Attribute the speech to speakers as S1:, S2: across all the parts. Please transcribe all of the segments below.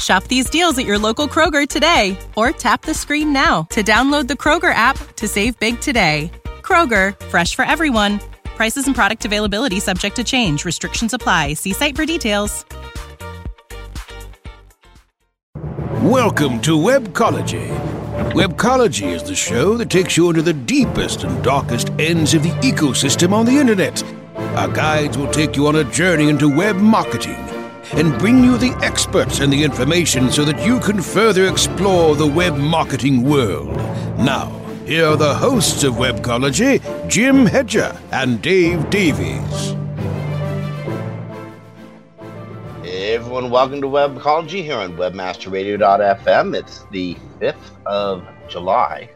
S1: Shop these deals at your local Kroger today or tap the screen now to download the Kroger app to save big today. Kroger, fresh for everyone. Prices and product availability subject to change. Restrictions apply. See site for details.
S2: Welcome to Webcology. Webcology is the show that takes you into the deepest and darkest ends of the ecosystem on the internet. Our guides will take you on a journey into web marketing and bring you the experts and the information so that you can further explore the web marketing world. Now, here are the hosts of Webcology, Jim Hedger and Dave Davies.
S3: Hey everyone, welcome to Webcology here on WebmasterRadio.fm. It's the 5th of July.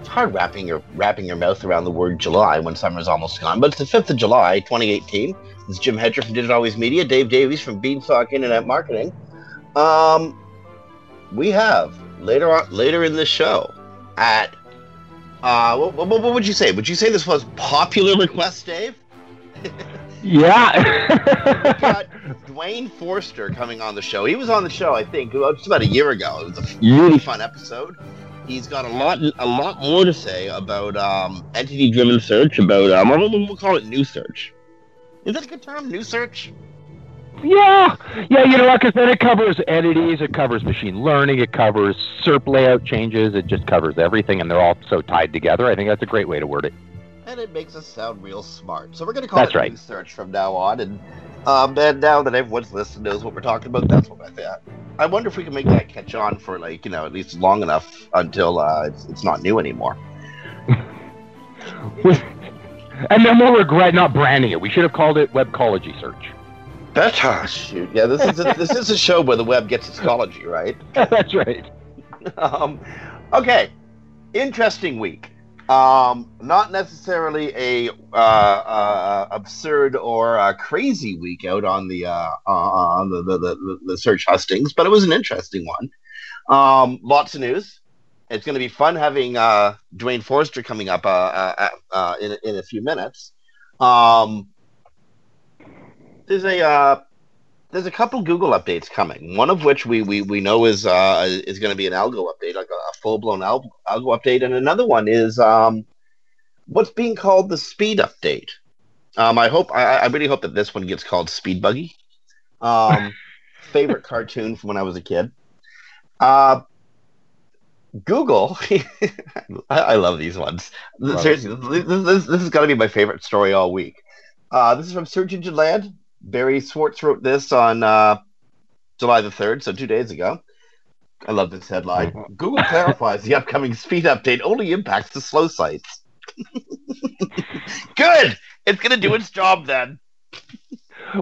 S3: It's hard wrapping your wrapping your mouth around the word July when summer's almost gone, but it's the 5th of July, 2018. This is Jim Hedger from Digital Always Media, Dave Davies from Beanstalk Internet Marketing. Um, we have later on later in the show at uh, what, what, what would you say? Would you say this was popular request, Dave?
S4: Yeah.
S3: we got Duane Forrester coming on the show. He was on the show, I think, just about a year ago. It was a really fun episode. He's got a lot, a lot more to say about um, entity-driven search. About um, we'll call it new search. Is that a good term? New search?
S4: yeah. Yeah, you know what? Because then it covers entities, it covers machine learning, it covers SERP layout changes, it just covers everything, and they're all so tied together. I think that's a great way to word it.
S3: and it makes us sound real smart. So we're going to call
S4: That's
S3: it
S4: right.
S3: new search from now on. And um, and now that everyone's listened knows what we're talking about, that's what I thought. I wonder if we can make that catch on for like you know at least long enough until uh, it's, it's not new anymore.
S4: And then we'll regret not branding it. We should have called it Webcology Search.
S3: That's oh, shoot. Yeah, this is a, this is a show where the web gets its ecology, right?
S4: that's right.
S3: um, okay, interesting week. Um, not necessarily a uh, uh, absurd or uh, crazy week out on the uh, uh, on the, the, the, the search hustings, but it was an interesting one. Um, lots of news. It's going to be fun having uh, Duane Forrester coming up uh, uh, uh, in in a few minutes. Um, there's a uh, there's a couple Google updates coming. One of which we we, we know is uh, is going to be an algo update, like a, a full blown algo, algo update, and another one is um, what's being called the speed update. Um, I hope I, I really hope that this one gets called Speed Buggy. Um, favorite cartoon from when I was a kid. Uh, Google, I, I love these ones.
S4: Love
S3: Seriously, this, this, this, this has got to be my favorite story all week. Uh, this is from Search Engine Land. Barry Schwartz wrote this on uh, July the 3rd, so two days ago. I love this headline. Google clarifies the upcoming speed update only impacts the slow sites. Good! It's going to do its job then.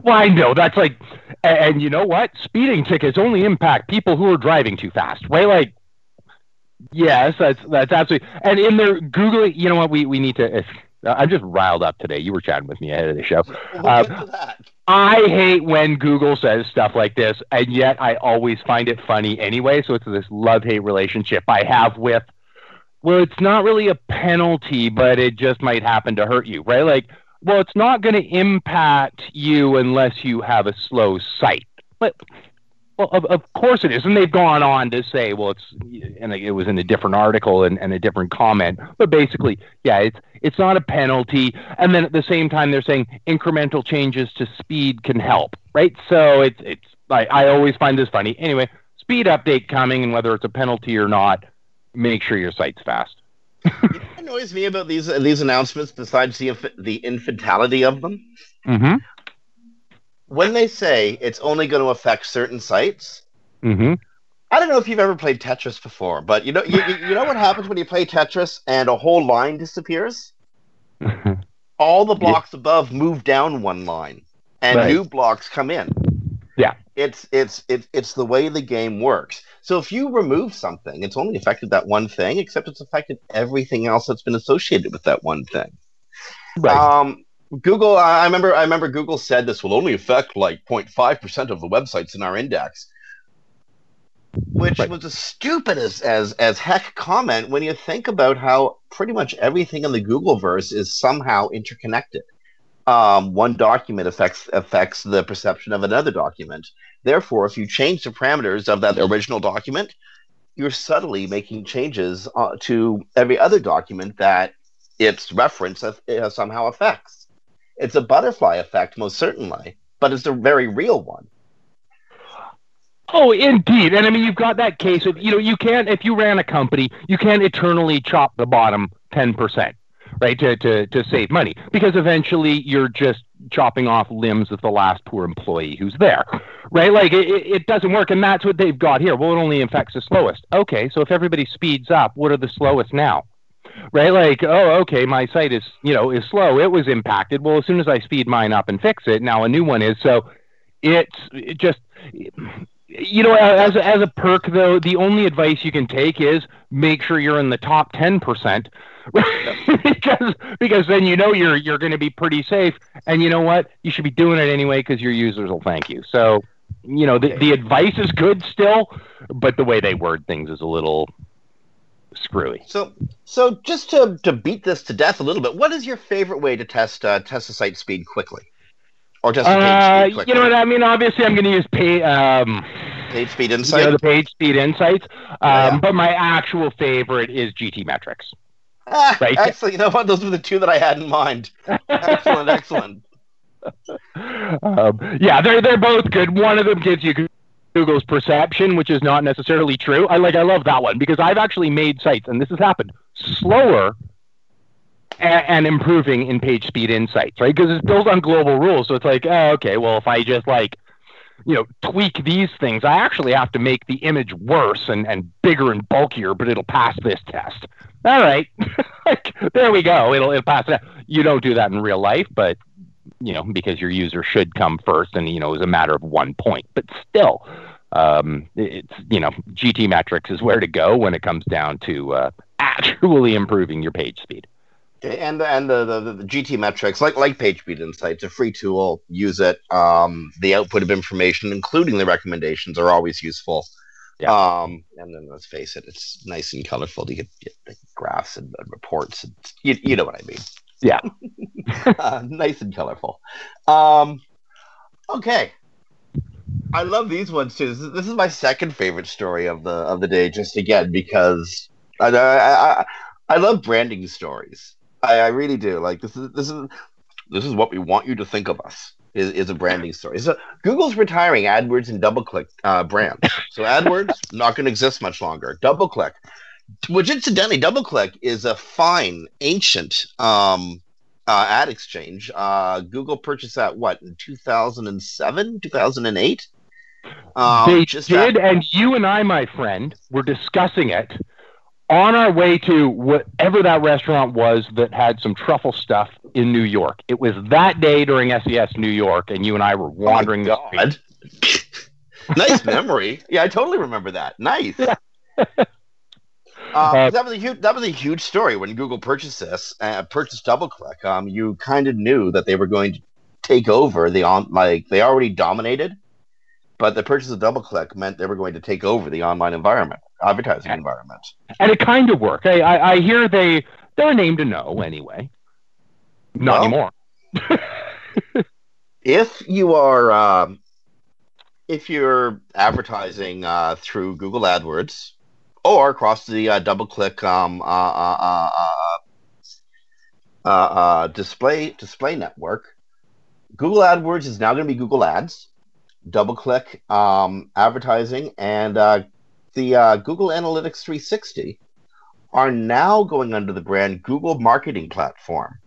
S4: Well, I know that's like, and, and you know what? Speeding tickets only impact people who are driving too fast, right? Like, yes, that's that's absolutely. And in their Google, you know what? We we need to. If, I'm just riled up today. You were chatting with me ahead of the show.
S3: We'll
S4: Uh,
S3: get to that.
S4: I hate when Google says stuff like this, and yet I always find it funny anyway. So it's this love hate relationship I have with, well, it's not really a penalty, but it just might happen to hurt you, right? Like, well, it's not going to impact you unless you have a slow site. But, well, of, of course it is. And they've gone on to say, well, it's, and it was in a different article and, and a different comment, but basically, yeah, it's, it's not a penalty. And then at the same time, they're saying incremental changes to speed can help, right? So it's, it's, I, I always find this funny. Anyway, speed update coming, and whether it's a penalty or not, make sure your site's fast.
S3: annoys me about these these announcements, besides the the infantility of them,
S4: Mm-hmm.
S3: When they say it's only going to affect certain sites,
S4: Mm-hmm.
S3: I don't know if you've ever played Tetris before, but you know you, you know what happens when you play Tetris and a whole line disappears? All the blocks above move down one line, and
S4: Right.
S3: new blocks come in.
S4: Yeah.
S3: It's it's it's it's the way the game works. So if you remove something, it's only affected that one thing, except it's affected everything else that's been associated with that one thing.
S4: right.
S3: Um, Google, I remember, I remember Google said this will only affect like 0.5 percent of the websites in our index, which
S4: Right.
S3: was as stupid as as as heck comment when you think about how pretty much everything in the Googleverse is somehow interconnected. Um, one document affects affects the perception of another document. Therefore, if you change the parameters of that original document, you're subtly making changes uh, to every other document that its reference uh, somehow affects. It's a butterfly effect, most certainly, but it's a very real one.
S4: Oh, indeed. And I mean, you've got that case of, you know, you can't, if you ran a company, you can't eternally chop the bottom 10%, right, to, to, to save money because eventually you're just chopping off limbs of the last poor employee who's there, right? Like, it, it doesn't work. And that's what they've got here. Well, it only affects the slowest. Okay, so if everybody speeds up, what are the slowest now? Right, like, oh, okay, my site is, you know, is slow. It was impacted. Well, as soon as I speed mine up and fix it, now a new one is. So, it's it just you know, as as a perk though, the only advice you can take is make sure you're in the top ten percent, because because then you know you're you're going to be pretty safe, and you know what, you should be doing it anyway because your users will thank you. So, you know, the the advice is good still, but the way they word things is a little screwy.
S3: So, so just to, to beat this to death a little bit, what is your favorite way to test uh, test a site speed quickly, or test a page
S4: Uh,
S3: speed quickly?
S4: you know what I mean? Obviously, I'm going to use pay, um,
S3: page speed
S4: you know, the page speed insights. Um,
S3: Yeah.
S4: But my actual favorite is GTmetrix.
S3: ah,
S4: right.
S3: Excellent. You know what? Those were the two that I had in mind. excellent, excellent.
S4: um, yeah, they're they're both good. One of them gives you Google's perception, which is not necessarily true. I like I love that one because I've actually made sites, and this has happened slower and, and improving in page speed insights, right? Because it's built on global rules, so it's like, oh, okay, well, if I just like you know tweak these things, I actually have to make the image worse and and bigger and bulkier, but it'll pass this test. All right, like, there we go. It'll it'll pass. You don't do that in real life, but you know, because your user should come first, and you know, it's a matter of one point. But still, um, it's you know, GTmetrix is where to go when it comes down to uh, actually improving your page speed.
S3: And and the, the, the GTmetrix, like like PageSpeed Insights, a free tool. Use it. Um, the output of information, including the recommendations, are always useful.
S4: Yeah.
S3: Um, and then let's face it, it's nice and colorful. You get, get the graphs and, and reports, and you, you know what I mean.
S4: Yeah.
S3: uh, nice and colorful. Um, okay. I love these ones too. This is, my second favorite story of the of the day, just again because I I, I, I love branding stories. I, I really do. Like this is this is this is what we want you to think of us. Is, is a branding story. So Google's retiring AdWords and DoubleClick uh, brands. So AdWords not going to exist much longer. DoubleClick, which incidentally, DoubleClick is a fine, ancient um, uh, ad exchange. Uh, Google purchased that what in 2007, 2008. Um,
S4: they
S3: just
S4: did,
S3: that-
S4: and you and I, my friend, were discussing it on our way to whatever that restaurant was that had some truffle stuff in New York. It was that day during SES New York, and you and I were
S3: Oh
S4: wandering the.
S3: God. nice memory. Yeah, I totally remember that. Nice. Um,
S4: Uh,
S3: that was a huge. That was a huge story when Google purchased this. Uh, purchased DoubleClick. Um, you kind of knew that they were going to take over the on. Like they already dominated, but the purchase of DoubleClick meant they were going to take over the online environment, advertising
S4: Okay.
S3: environment.
S4: and it kind of worked. I, I, I hear they they're named to know anyway. Not
S3: Well-
S4: anymore.
S3: if you are um, if you're advertising uh, through Google AdWords or across the uh, DoubleClick um, uh, uh, uh, uh, display display network, Google AdWords is now going to be Google Ads, DoubleClick um, advertising, and the Google Analytics 360 are now going under the brand Google Marketing Platform.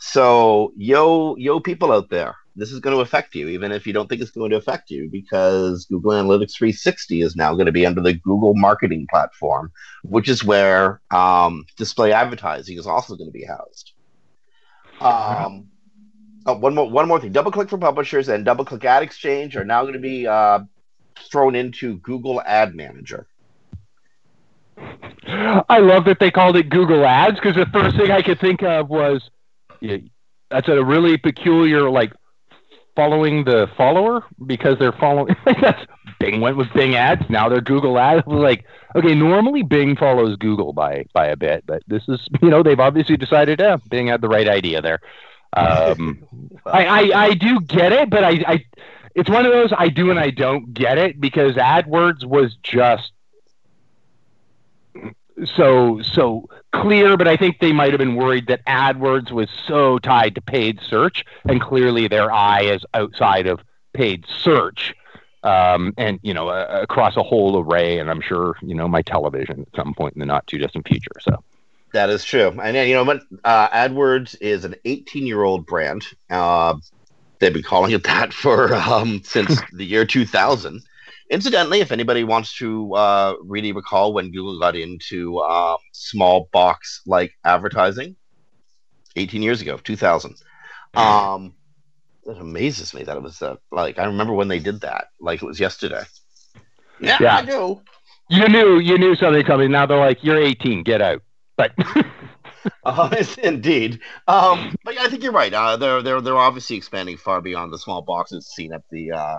S3: So, yo, yo, people out there, this is going to affect you, even if you don't think it's going to affect you, because Google Analytics 360 is now going to be under the Google Marketing Platform, which is where um, display advertising is also going to be housed. Um, oh, one more, one more thing. DoubleClick for publishers and DoubleClick Ad Exchange are now going to be uh, thrown into Google Ad Manager.
S4: I love that they called it Google Ads because the first thing I could think of was yeah, that's a really peculiar like following the follower because they're following. that's Bing went with Bing ads. Now they're Google ads. Like, okay, normally Bing follows Google by by a bit, but this is you know they've obviously decided, yeah, Bing had the right idea there. Um, I, I I do get it, but I I it's one of those I do and I don't get it because AdWords was just so so clear, but I think they might have been worried that AdWords was so tied to paid search, and clearly their eye is outside of paid search, um, and you know uh, across a whole array, and I'm sure you know my television at some point in the not too distant future. So
S3: that is true, and you know? Uh, AdWords is an 18 year old brand. Uh, they've been calling it that for um, since the year 2000. Incidentally, if anybody wants to uh, really recall when Google got into um, small box like advertising, 18 years ago, 2000. Um, it amazes me that it was uh, like I remember when they did that, like it was yesterday. Yeah, yeah. I do.
S4: You knew you knew something coming. Now they're like, "You're 18, get out." But
S3: uh, indeed, um, but I think you're right. Uh, they're they're they're obviously expanding far beyond the small boxes seen at the uh,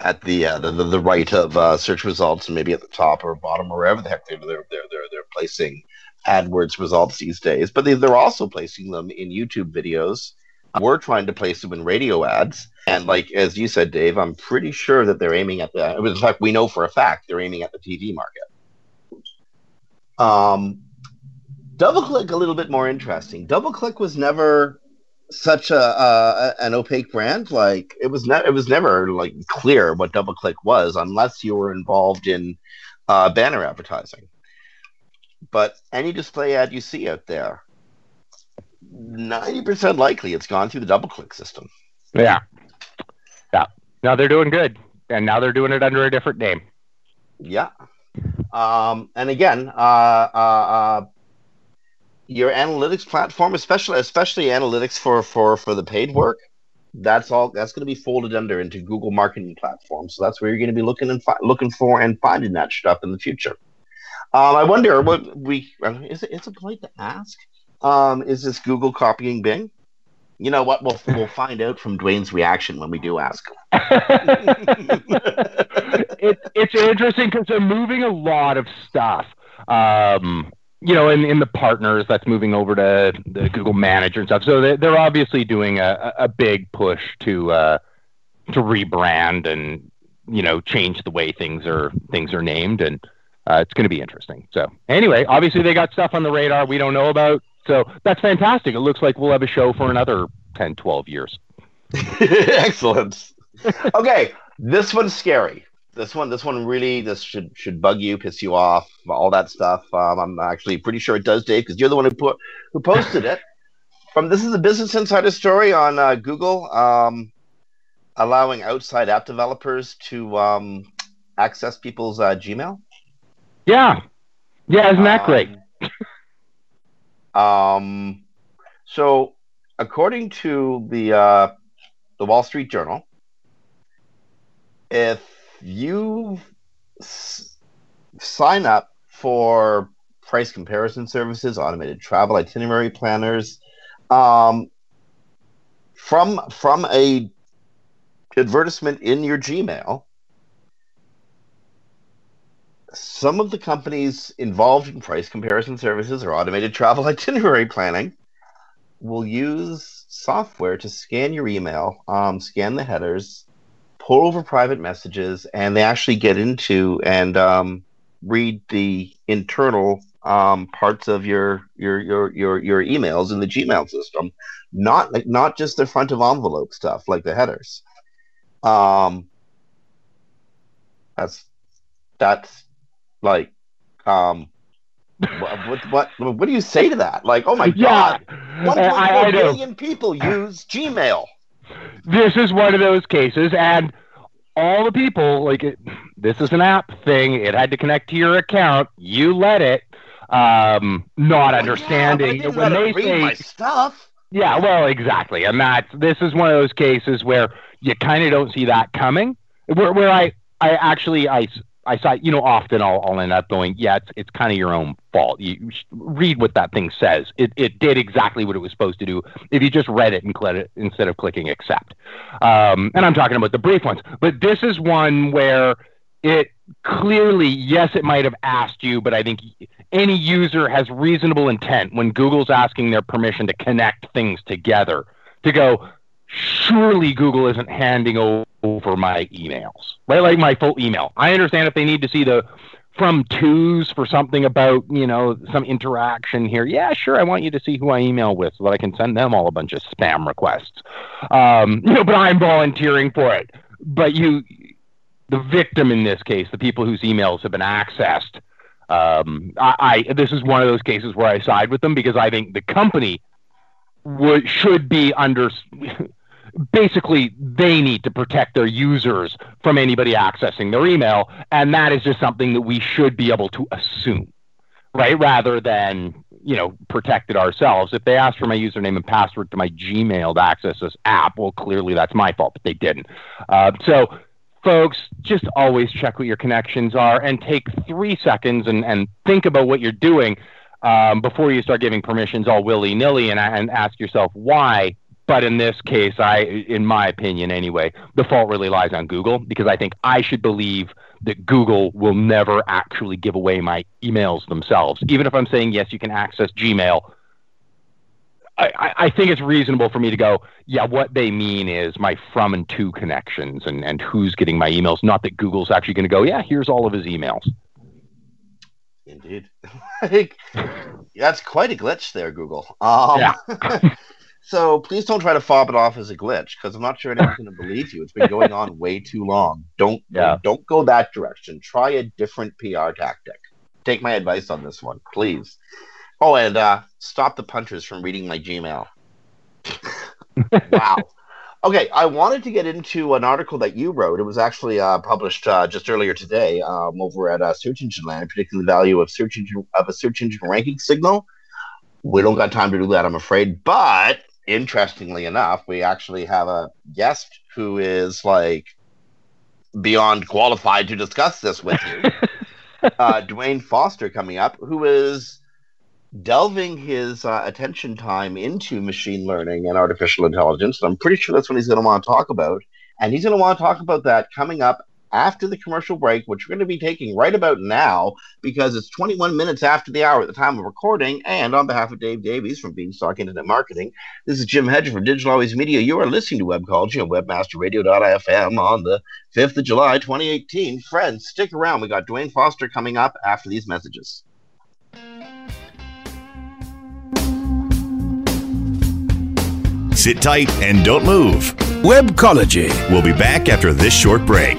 S3: at the, uh, the, the right of uh, search results and maybe at the top or bottom or wherever the heck they're they're they're they're, they're placing AdWords results these days. But they, they're also placing them in YouTube videos. We're trying to place them in radio ads, and like as you said, Dave, I'm pretty sure that they're aiming at the. In fact, we know for a fact they're aiming at the TV market. Um, DoubleClick a little bit more interesting. DoubleClick was never such a uh, an opaque brand. Like it was not, it was never like clear what DoubleClick was unless you were involved in uh, banner advertising. But any display ad you see out there, ninety percent likely it's gone through the DoubleClick system.
S4: Yeah, yeah. Now they're doing good, and now they're doing it under a different name.
S3: Yeah. Um, and again, uh, uh, uh your analytics platform, especially especially analytics for for for the paid work, that's all that's going to be folded under into Google Marketing Platform. So that's where you're going to be looking and fi- looking for and finding that stuff in the future. Um, I wonder what we is it. Is a polite to ask? Um, is this Google copying Bing? You know what? We'll we'll find out from Duane's reaction when we do ask.
S4: it, it's interesting because they're moving a lot of stuff. Um, you know, in, in the partners that's moving over to the Google Manager and stuff. So they, they're obviously doing a, a big push to uh, to rebrand and you know change the way things are things are named, and uh, it's going to be interesting. So anyway, obviously they got stuff on the radar we don't know about. So that's fantastic. It looks like we'll have a show for another 10, 12 years.
S3: Excellent. Okay, this one's scary this one this one really this should should bug you piss you off all that stuff. Um, i'm actually pretty sure it does dave because you're the one who put who posted it. From this is a business insider story on uh, google um, allowing outside app developers to um, access people's uh, gmail.
S4: Yeah. Yeah isn't that great?
S3: Um, um so according to the uh, the wall street journal if you s- sign up for price comparison services, automated travel itinerary planners, um, from from a advertisement in your Gmail, some of the companies involved in price comparison services or automated travel itinerary planning will use software to scan your email, um, scan the headers, pull over private messages and they actually get into and um, read the internal um, parts of your, your your your your emails in the Gmail system, not like not just the front of envelope stuff like the headers. Um, that's that's like um. What, what what what do you say to that? Like, oh my
S4: Yeah.
S3: god, one point four
S4: know.
S3: billion people use Gmail.
S4: This is one of those cases and all the people like it, this is an app thing. It had to connect to your account. You let it um not understanding.
S3: yeah,
S4: when they say
S3: stuff.
S4: yeah well exactly and that's this is one of those cases where you kind of don't see that coming. Where, where i i actually i I saw, you know, often I'll, I'll end up going, yeah, it's, it's kind of your own fault. You, read what that thing says. It, it did exactly what it was supposed to do if you just read it and it instead of clicking accept. Um, and I'm talking about the brief ones. But this is one where it clearly, yes, it might have asked you, but I think any user has reasonable intent when Google's asking their permission to connect things together to go, surely Google isn't handing over my emails, right? Like my full email. I understand if they need to see the from twos for something about, you know, some interaction here. Yeah, sure. I want you to see who I email with so that I can send them all a bunch of spam requests. Um, you know, but I'm volunteering for it. But you, the victim in this case, the people whose emails have been accessed, um, I, I this is one of those cases where I side with them because I think the company would should be under basically they need to protect their users from anybody accessing their email and that is just something that we should be able to assume right rather than you know protect it ourselves if they ask for my username and password to my gmail to access this app well clearly that's my fault but they didn't uh, so folks just always check what your connections are and take three seconds and, and think about what you're doing um, before you start giving permissions all willy nilly and, and ask yourself why. But in this case, I, in my opinion anyway, the fault really lies on Google because I think I should believe that Google will never actually give away my emails themselves. Even if I'm saying, yes, you can access Gmail, I, I- I think it's reasonable for me to go, yeah, what they mean is my from and to connections and, and who's getting my emails, not that Google's actually going to go, yeah, here's all of his emails.
S3: Indeed. Like, That's quite a glitch there, Google. Um, so please don't try to fob it off as a glitch because I'm not sure anyone's going to believe you. It's been going on way too long. Don't
S4: Yeah.
S3: don't go that direction. Try a different PR tactic. Take my advice on this one, please. Oh, and uh, stop the punchers from reading my Gmail. wow. Okay, I wanted to get into an article that you wrote. It was actually uh, published uh, just earlier today um, over at uh, Search Engine Land, predicting the value of search engine of a search engine ranking signal. We don't got time to do that, I'm afraid. But interestingly enough, we actually have a guest who is like beyond qualified to discuss this with you. uh, Duane Forrester coming up, who is delving his uh, attention time into machine learning and artificial intelligence. And I'm pretty sure that's what he's going to want to talk about. And he's going to want to talk about that coming up after the commercial break, which we're going to be taking right about now because it's 21 minutes after the hour at the time of recording. And on behalf of Dave Davies from Beanstalk Internet Marketing, this is Jim Hedger from Digital Always Media. You are listening to Web Webcology on webmasterradio.fm on the 5th of July, 2018. Friends, stick around. We got Duane Forrester coming up after these messages.
S5: Sit tight and don't move.
S2: Webcology.
S5: We'll be back after this short break.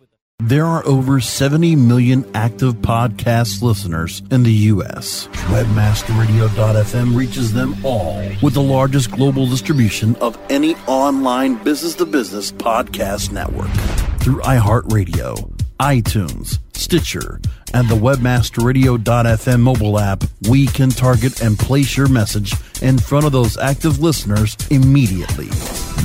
S6: There are over 70 million active podcast listeners in the U.S. Webmasterradio.fm reaches them all with the largest global distribution of any online business to business podcast network. Through iHeartRadio, iTunes, Stitcher, and the Webmasterradio.fm mobile app, we can target and place your message in front of those active listeners immediately.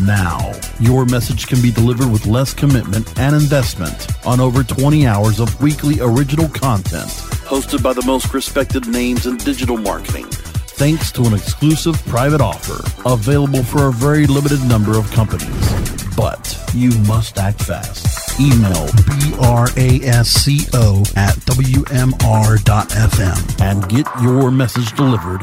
S6: Now, your message can be delivered with less commitment and investment on over 20 hours of weekly original content hosted by the most respected names in digital marketing. Thanks to an exclusive private offer available for a very limited number of companies. But you must act fast. email brasco at wmr.fm and get your message delivered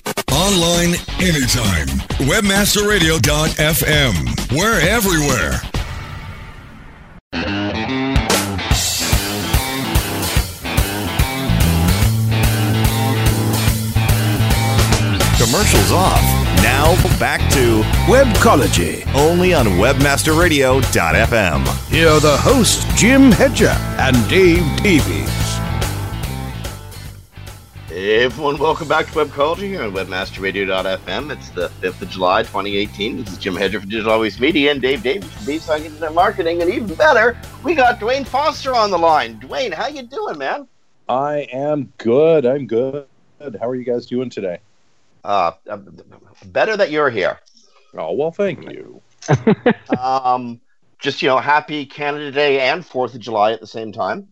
S5: Online anytime. Webmasterradio.fm. We're everywhere. Commercials off. Now back to
S2: Webcology.
S5: only on webmasterradio.fm.
S2: Here are the hosts, Jim Hedger and Dave Davies.
S3: Hey everyone, welcome back to Webcology here on WebmasterRadio.fm. It's the 5th of July, 2018. This is Jim Hedger from Digital Always Media and Dave Davies from Beanstalk Internet Marketing. And even better, we got Duane Forrester on the line. Duane, how you doing, man?
S7: I am good. I'm good. How are you guys doing today?
S3: Uh, uh, better that you're here.
S7: Oh, well, thank you.
S3: Um, just, you know, happy Canada Day and 4th of July at the same time.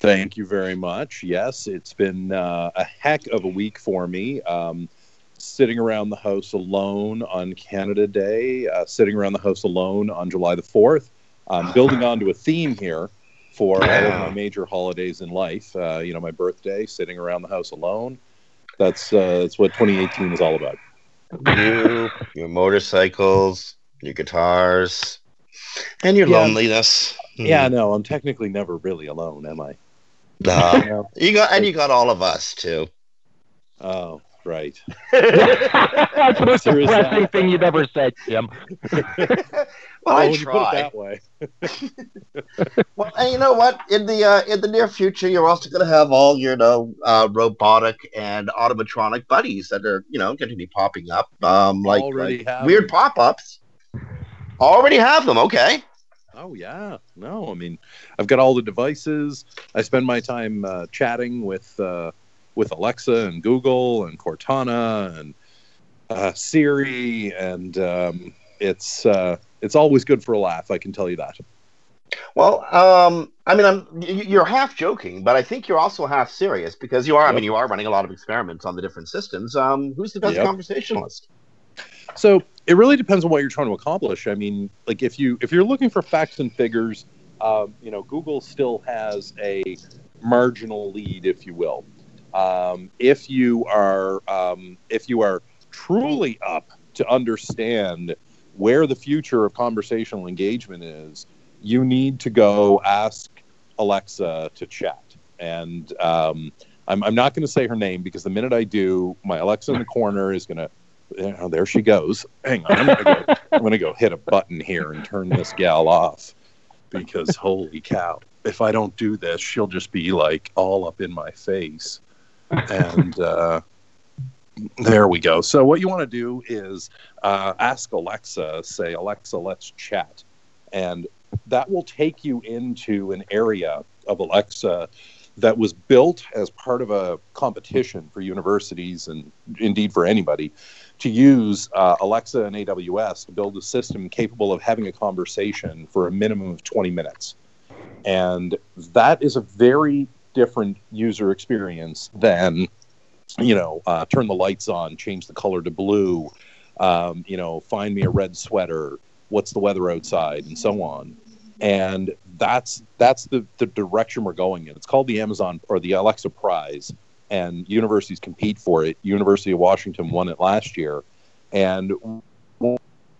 S7: Thank you very much. Yes, it's been uh, a heck of a week for me. Um, sitting around the house alone on Canada Day, uh, sitting around the house alone on July the 4th, um, building onto a theme here for all of my major holidays in life. Uh, you know, my birthday, sitting around the house alone. That's, uh, that's what 2018 is all about.
S3: You, your motorcycles, your guitars, and your
S7: Yeah.
S3: loneliness.
S7: Yeah, no, I'm technically never really alone, am I?
S3: Nah.
S7: No.
S3: you got, and you got all of us too.
S7: Oh, right.
S4: That's the most depressing thing you've ever said, Jim.
S3: Well, I
S7: when you put it
S3: try.
S7: that way.
S3: Well, and you know what? In the uh, in the near future, you're also going to have all your you know, uh, robotic and automatronic buddies that are you know going to be popping up, um, like, like weird pop-ups. Already have them. Okay.
S7: Oh yeah, no, I mean, I've got all the devices. I spend my time uh, chatting with uh, with Alexa and Google and Cortana and uh, Siri, and um, it's uh, it's always good for a laugh. I can tell you that.
S3: Well, um, I mean, I'm you're half joking, but I think you're also half serious because you are. I mean, you are running a lot of experiments on the different systems. Um, who's the best
S7: Yep.
S3: conversationalist?
S7: So it really depends on what you're trying to accomplish. I mean, like if you if you're looking for facts and figures, um, you know, Google still has a marginal lead, if you will. Um, if you are um, if you are truly up to understand where the future of conversational engagement is, you need to go ask Alexa to chat. And um, I'm, I'm not going to say her name because the minute I do, my Alexa in the corner is going to oh, there she goes. Hang on, I'm gonna, go, I'm gonna go hit a button here and turn this gal off because holy cow! If I don't do this, she'll just be like all up in my face. And uh, there we go. So what you want to do is uh, ask Alexa, say Alexa, let's chat, and that will take you into an area of Alexa that was built as part of a competition for universities and indeed for anybody to use uh, Alexa and AWS to build a system capable of having a conversation for a minimum of 20 minutes. And that is a very different user experience than, you know, uh, turn the lights on, change the color to blue, um, you know, find me a red sweater, what's the weather outside, and so on. And that's that's the, the direction we're going in. It's called the Amazon or the Alexa Prize and universities compete for it. University of Washington won it last year, and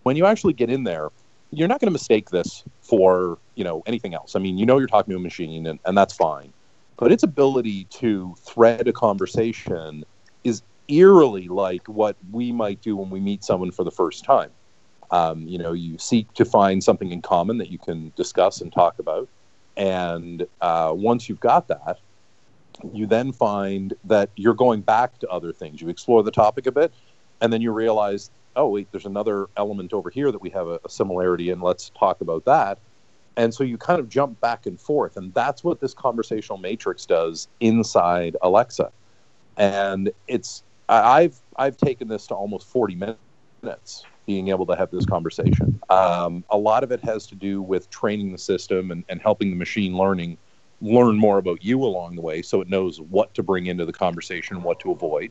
S7: when you actually get in there, you're not going to mistake this for you know anything else. I mean, you know you're talking to a machine, and, and that's fine, but its ability to thread a conversation is eerily like what we might do when we meet someone for the first time. Um, you know, you seek to find something in common that you can discuss and talk about, and uh, once you've got that, you then find that you're going back to other things. You explore the topic a bit, and then you realize, oh wait, there's another element over here that we have a, a similarity in. Let's talk about that. And so you kind of jump back and forth, and that's what this conversational matrix does inside Alexa. And it's I've I've taken this to almost 40 minutes being able to have this conversation. Um, a lot of it has to do with training the system and, and helping the machine learning learn more about you along the way so it knows what to bring into the conversation, what to avoid.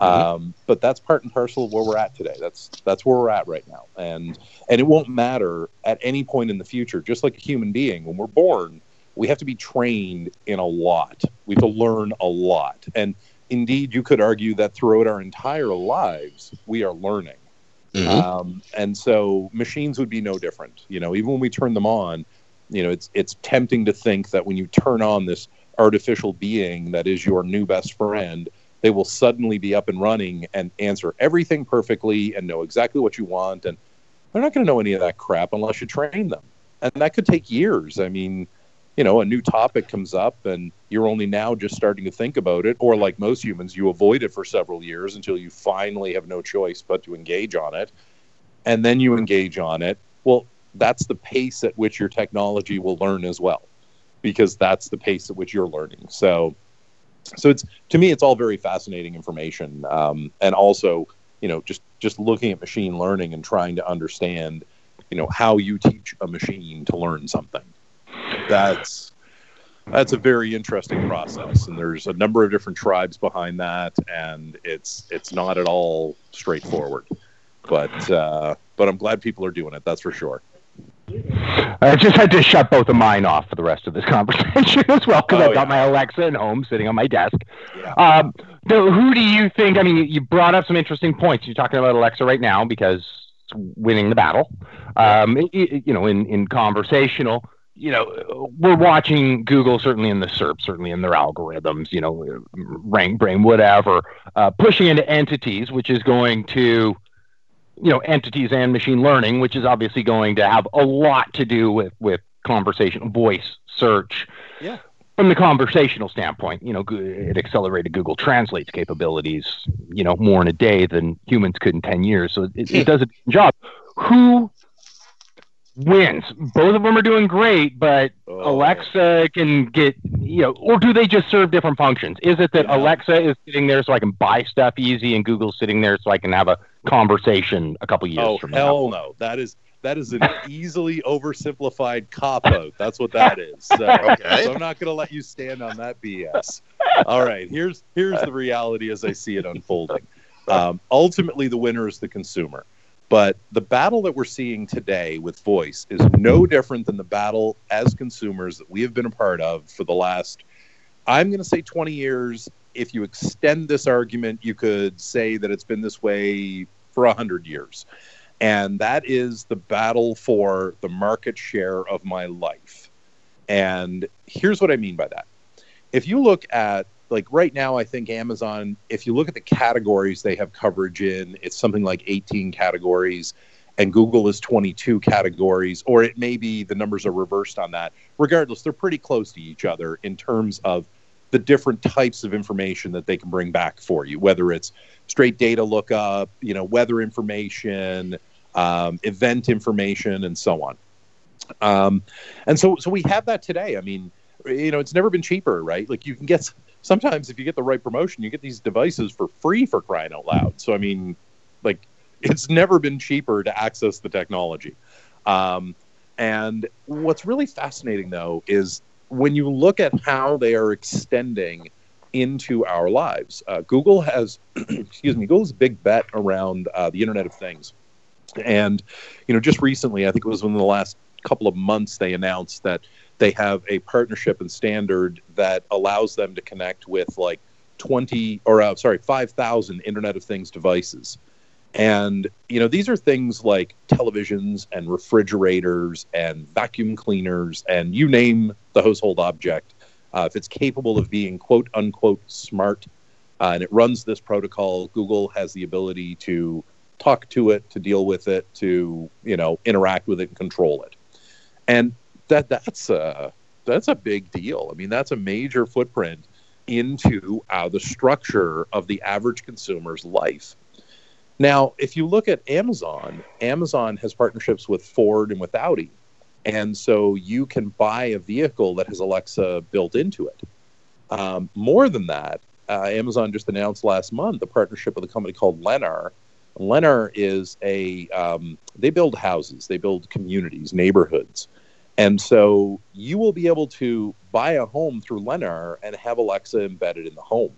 S7: Mm-hmm. Um, but that's part and parcel of where we're at today. That's that's where we're at right now, and and it won't matter at any point in the future. Just like a human being, when we're born, we have to be trained in a lot. We have to learn a lot, and indeed, you could argue that throughout our entire lives, we are learning. Mm-hmm. Um, and so machines would be no different. You know, even when we turn them on, you know, it's it's tempting to think that when you turn on this artificial being that is your new best friend, they will suddenly be up and running and answer everything perfectly and know exactly what you want. And they're not going to know any of that crap unless you train them. And that could take years. I mean, you know, a new topic comes up and you're only now just starting to think about it, or like most humans, you avoid it for several years until you finally have no choice but to engage on it. And then you engage on it. Well, that's the pace at which your technology will learn as well, because that's the pace at which you're learning. So, so it's to me, it's all very fascinating information, um, and also, you know, just just looking at machine learning and trying to understand, you know, how you teach a machine to learn something. That's that's a very interesting process and there's a number of different tribes behind that and it's it's not at all straightforward. But uh, but i'm glad people are doing it that's for sure
S4: I just had to shut both of mine off for the rest of this conversation as well because oh, I've got my Alexa at home sitting on my desk. Yeah. Um, so who do you think? I mean, you brought up some interesting points. You're talking about Alexa right now because winning the battle. Um, it, you know, in in conversational you know, we're watching Google certainly in the SERP, certainly in their algorithms, you know, RankBrain, whatever, uh, pushing into entities, which is going to, you know, entities and machine learning, which is obviously going to have a lot to do with with conversational voice search.
S7: Yeah.
S4: From the conversational standpoint, you know, it accelerated Google Translate's capabilities, you know, more in a day than humans could in ten years. So it, it does a job. Who wins. Both of them are doing great, but oh. Alexa can get, you know, or do they just serve different functions? Is it that yeah. Alexa is sitting there so I can buy stuff easy and Google's sitting there so I can have a conversation a couple years
S7: oh,
S4: from
S7: now? Oh, hell no. That is that is an easily oversimplified cop out. That's what that is. So, okay. so I'm not going to let you stand on that BS. All right, here's here's the reality as I see it unfolding. Um, ultimately, the winner is the consumer. But the battle that we're seeing today with voice is no different than the battle as consumers that we have been a part of for the last, I'm going to say 20 years. If you extend this argument, you could say that it's been this way for 100 years. And that is the battle for the market share of my life. And here's what I mean by that. If you look at like right now i think amazon if you look at the categories they have coverage in it's something like 18 categories and google is 22 categories or it may be the numbers are reversed on that. Regardless they're pretty close to each other in terms of the different types of information that they can bring back for you whether it's straight data lookup you know weather information um, event information and so on. Um, and so so we have that today. I mean you know it's never been cheaper right? Like you can get sometimes if you get the right promotion, you get these devices for free for crying out loud. So I mean, like it's never been cheaper to access the technology. Um, and what's really fascinating though is when you look at how they are extending into our lives. Uh, Google has, excuse me, Google's big bet around uh, the Internet of Things, and you know, just recently, I think it was in the last couple of months, they announced that they have a partnership and standard that allows them to connect with like 20 or uh, sorry 5000 internet of things devices. And you know these are things like televisions and refrigerators and vacuum cleaners and you name the household object. Uh, if it's capable of being quote unquote smart uh, and it runs this protocol google has the ability to talk to it to deal with it to you know interact with it and control it. And that that's a that's a big deal. I mean, that's a major footprint into uh, the structure of the average consumer's life. Now, if you look at Amazon, Amazon has partnerships with Ford and with Audi. And so you can buy a vehicle that has Alexa built into it. Um, more than that, uh, Amazon just announced last month a partnership with a company called Lennar. Lennar is a, um, they build houses, they build communities, neighborhoods. And so you will be able to buy a home through Lennar and have Alexa embedded in the home.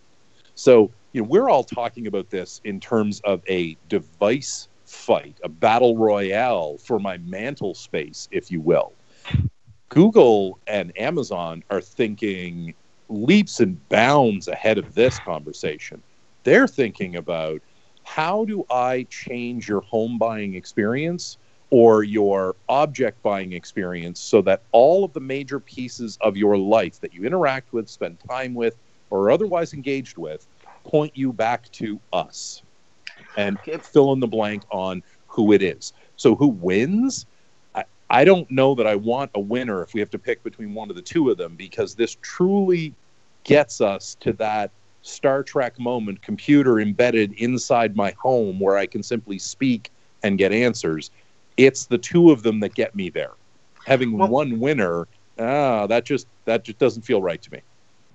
S7: So, you know, we're all talking about this in terms of a device fight, a battle royale for my mantle space, if you will. Google and Amazon are thinking leaps and bounds ahead of this conversation. They're thinking about how do I change your home buying experience or your object buying experience so that all of the major pieces of your life that you interact with, spend time with, or otherwise engaged with point you back to us and fill in the blank on who it is. So, who wins? I, I don't know that I want a winner if we have to pick between one of the two of them because this truly gets us to that Star Trek moment computer embedded inside my home where I can simply speak and get answers it's the two of them that get me there. Having well, one winner, ah, that just that just doesn't feel right to me.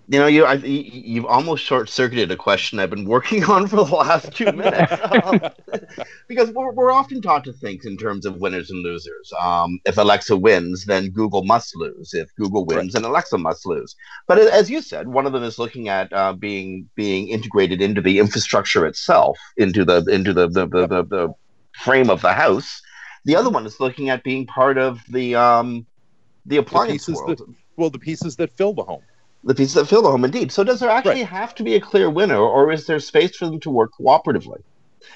S3: You know, you I, you've almost short circuited a question I've been working on for the last two minutes, um, because we're, we're often taught to think in terms of winners and losers. Um, if Alexa wins, then Google must lose. If Google wins, right. then Alexa must lose. But as you said, one of them is looking at uh, being being integrated into the infrastructure itself, into the into the the, the, the, the frame of the house the other one is looking at being part of the um, the appliance
S7: the
S3: world.
S7: That, well, the pieces that fill the home.
S3: The pieces that fill the home, indeed. So, does there actually right. have to be a clear winner, or is there space for them to work cooperatively?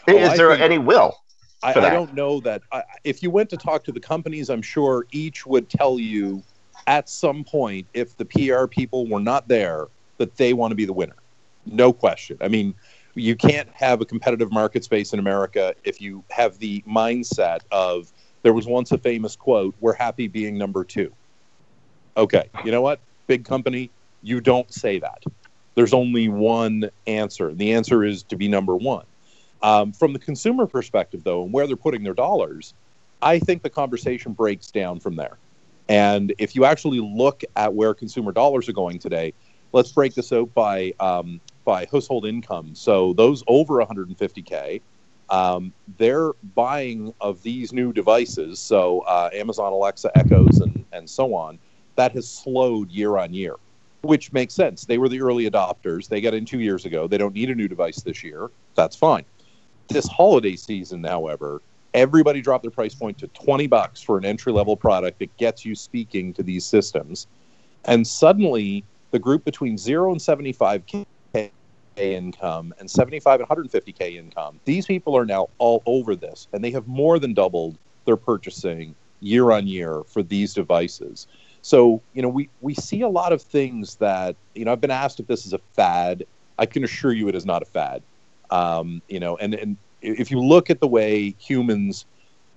S3: Oh, is I there any will?
S7: I, I, don't know that. I, if you went to talk to the companies, I'm sure each would tell you at some point, if the PR people were not there, that they want to be the winner. No question. I mean, you can't have a competitive market space in America if you have the mindset of there was once a famous quote, we're happy being number two. Okay, you know what? Big company, you don't say that. There's only one answer. The answer is to be number one. Um, from the consumer perspective, though, and where they're putting their dollars, I think the conversation breaks down from there. And if you actually look at where consumer dollars are going today, let's break this out by um, by household income. So those over 150k, um, they're buying of these new devices. So uh, Amazon Alexa, Echoes, and and so on. That has slowed year on year, which makes sense. They were the early adopters. They got in two years ago. They don't need a new device this year. That's fine. This holiday season, however, everybody dropped their price point to 20 bucks for an entry level product that gets you speaking to these systems. And suddenly, the group between 0 and 75k income and 75 and 150k income. These people are now all over this, and they have more than doubled their purchasing year on year for these devices. So, you know, we, we see a lot of things that, you know, I've been asked if this is a fad. I can assure you it is not a fad. Um, you know, and, and if you look at the way humans,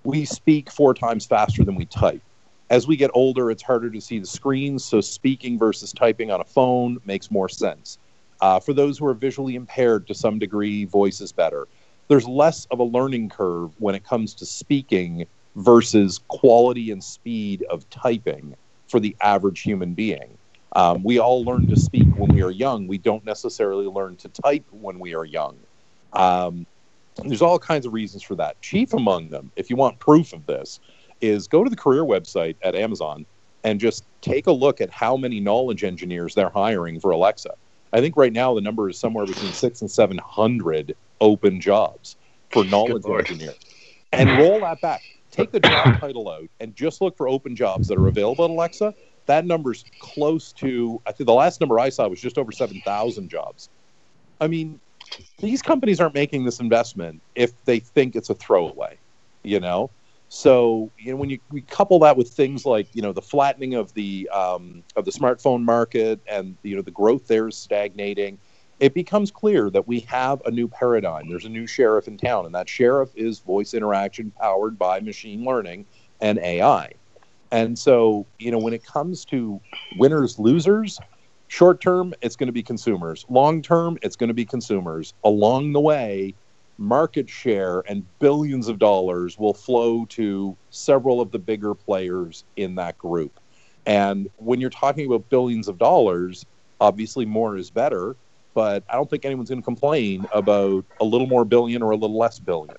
S7: we speak four times faster than we type. As we get older, it's harder to see the screens, so speaking versus typing on a phone makes more sense. Uh, for those who are visually impaired to some degree, voice is better. There's less of a learning curve when it comes to speaking versus quality and speed of typing for the average human being. Um, we all learn to speak when we are young. We don't necessarily learn to type when we are young. Um, there's all kinds of reasons for that. Chief among them, if you want proof of this, is go to the career website at Amazon and just take a look at how many knowledge engineers they're hiring for Alexa. I think right now the number is somewhere between six and seven hundred open jobs for knowledge engineers. And roll that back. Take the job title out and just look for open jobs that are available at Alexa. That number's close to I think the last number I saw was just over seven thousand jobs. I mean, these companies aren't making this investment if they think it's a throwaway, you know. So you know when you we couple that with things like you know the flattening of the um, of the smartphone market and you know the growth there is stagnating, it becomes clear that we have a new paradigm. There's a new sheriff in town, and that sheriff is voice interaction powered by machine learning and AI. And so you know when it comes to winners losers, Short term, it's going to be consumers. Long term, it's going to be consumers. Along the way, market share and billions of dollars will flow to several of the bigger players in that group. And when you're talking about billions of dollars, obviously more is better, but I don't think anyone's going to complain about a little more billion or a little less billion.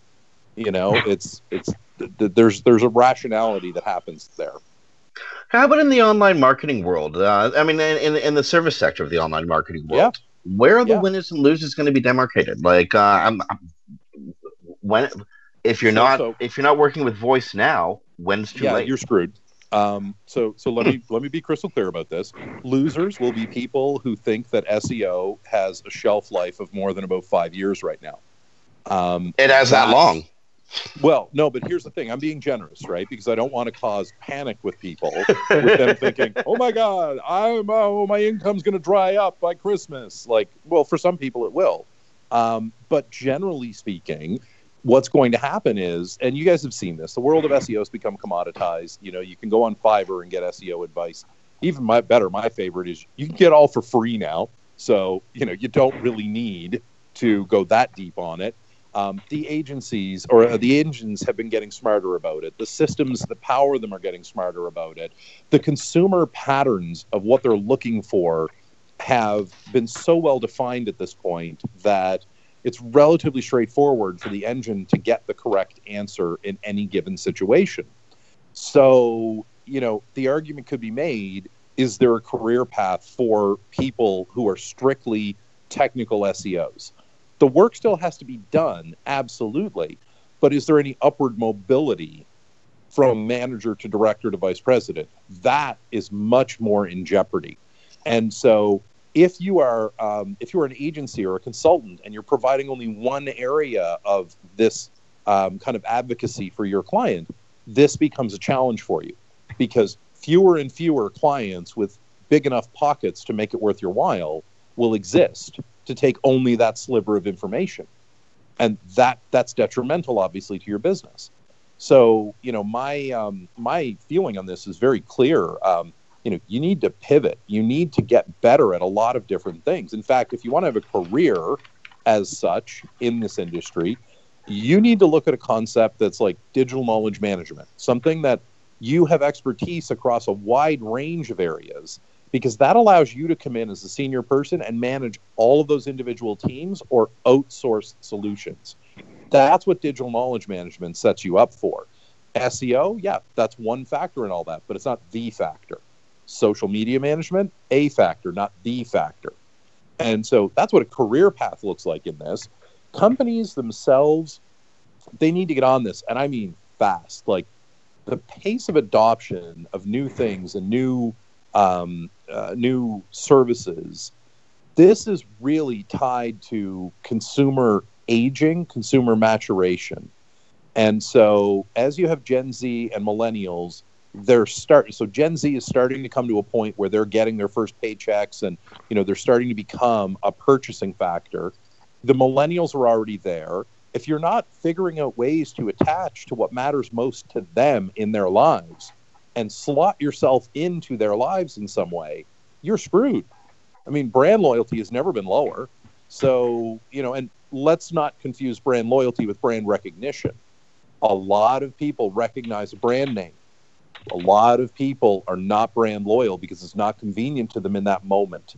S7: You know, it's it's th- th- there's there's a rationality that happens there.
S3: How about in the online marketing world? Uh, I mean, in, in in the service sector of the online marketing world, where are the
S7: Yeah.
S3: winners and losers going to be demarcated? Like, uh, I'm, I'm- when if you're
S7: So-
S3: not
S7: so-
S3: if you're not working with voice now, when's too
S7: yeah,
S3: late?
S7: you're screwed. Um, so so let me let me be crystal clear about this. Losers will be people who think that SEO has a shelf life of more than about five years right now. Um,
S3: It has that long.
S7: Well, no, but here's the thing. I'm being generous, right? Because I don't want to cause panic with people with them thinking, "Oh my God, I'm oh my income's going to dry up by Christmas." Like, well, for some people it will, um, but generally speaking, what's going to happen is, and you guys have seen this, the world of SEO has become commoditized. You know, you can go on Fiverr and get SEO advice. Even my better, my favorite is you can get all for free now. So you know, you don't really need to go that deep on it. Um, the agencies or uh, the engines have been getting smarter about it. The systems that power them are getting smarter about it. The consumer patterns of what they're looking for have been so well defined at this point that it's relatively straightforward for the engine to get the correct answer in any given situation. So, you know, the argument could be made is there a career path for people who are strictly technical SEOs? The work still has to be done, absolutely. But is there any upward mobility from manager to director to vice president? That is much more in jeopardy. And so, if you are um, if you are an agency or a consultant and you're providing only one area of this um, kind of advocacy for your client, this becomes a challenge for you because fewer and fewer clients with big enough pockets to make it worth your while will exist to take only that sliver of information. And that that's detrimental obviously to your business. So you know my um, my feeling on this is very clear. Um, you know you need to pivot you need to get better at a lot of different things in fact if you want to have a career as such in this industry you need to look at a concept that's like digital knowledge management something that you have expertise across a wide range of areas because that allows you to come in as a senior person and manage all of those individual teams or outsource solutions. That's what digital knowledge management sets you up for. SEO, yeah, that's one factor in all that, but it's not the factor. Social media management, a factor, not the factor. And so that's what a career path looks like in this. Companies themselves, they need to get on this, and I mean fast. Like the pace of adoption of new things and new um, uh, new services. This is really tied to consumer aging, consumer maturation, and so as you have Gen Z and millennials, they're starting. So Gen Z is starting to come to a point where they're getting their first paychecks, and you know they're starting to become a purchasing factor. The millennials are already there. If you're not figuring out ways to attach to what matters most to them in their lives, and slot yourself into their lives in some way, you're screwed. I mean, brand loyalty has never been lower. So, you know, and let's not confuse brand loyalty with brand recognition. A lot of people recognize a brand name. A lot of people are not brand loyal because it's not convenient to them in that moment.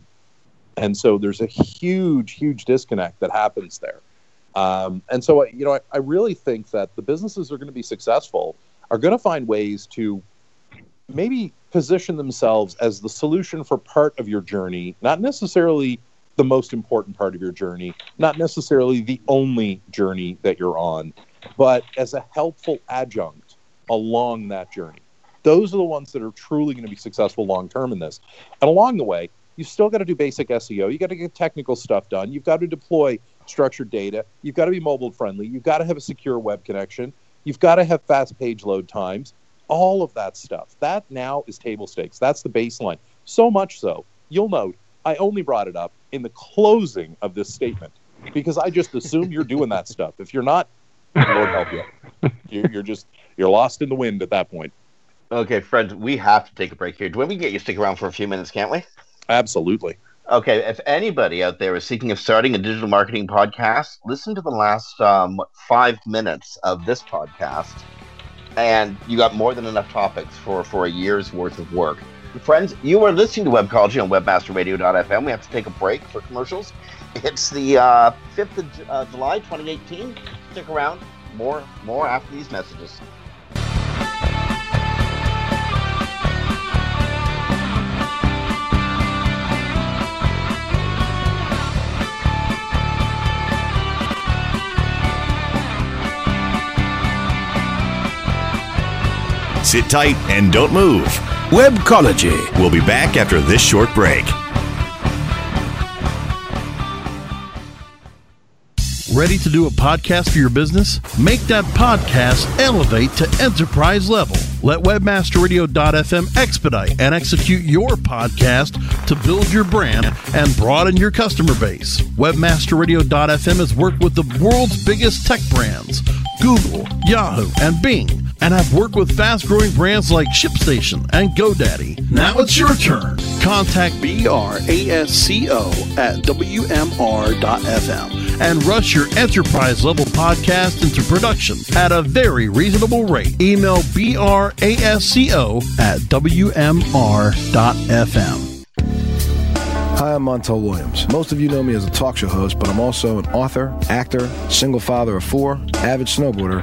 S7: And so there's a huge, huge disconnect that happens there. Um, and so, you know, I, I really think that the businesses are going to be successful are going to find ways to maybe position themselves as the solution for part of your journey, not necessarily the most important part of your journey, not necessarily the only journey that you're on, but as a helpful adjunct along that journey. Those are the ones that are truly going to be successful long term in this. And along the way, you've still got to do basic SEO. You got to get technical stuff done. You've got to deploy structured data. You've got to be mobile friendly. You've got to have a secure web connection. You've got to have fast page load times all of that stuff. That now is table stakes. That's the baseline. So much so, you'll note I only brought it up in the closing of this statement because I just assume you're doing that stuff. If you're not, Lord help you. You're, you're just you're lost in the wind at that point.
S3: Okay, friends, we have to take a break here. Do we get you to stick around for a few minutes, can't we?
S7: Absolutely.
S3: Okay, if anybody out there is thinking of starting a digital marketing podcast, listen to the last um, five minutes of this podcast, and you got more than enough topics for for a year's worth of work. Friends, you are listening to Webcology on WebmasterRadio.fm. We have to take a break for commercials. It's the uh, 5th of uh, July, 2018. Stick around. More, more after these messages.
S5: Sit tight and don't move.
S2: Webcology.
S5: We'll be back after this short break.
S6: Ready to do a podcast for your business? Make that podcast elevate to enterprise level. Let webmasterradio.fm expedite and execute your podcast to build your brand and broaden your customer base. Webmasterradio.fm has worked with the world's biggest tech brands, Google, Yahoo, and Bing, and I've worked with fast growing brands like ShipStation and GoDaddy. Now it's your turn. Contact BRASCO at WMR.fm and rush your enterprise level podcast into production at a very reasonable rate. Email BRASCO at WMR.fm.
S8: Hi, I'm Montel Williams. Most of you know me as a talk show host, but I'm also an author, actor, single father of four, avid snowboarder,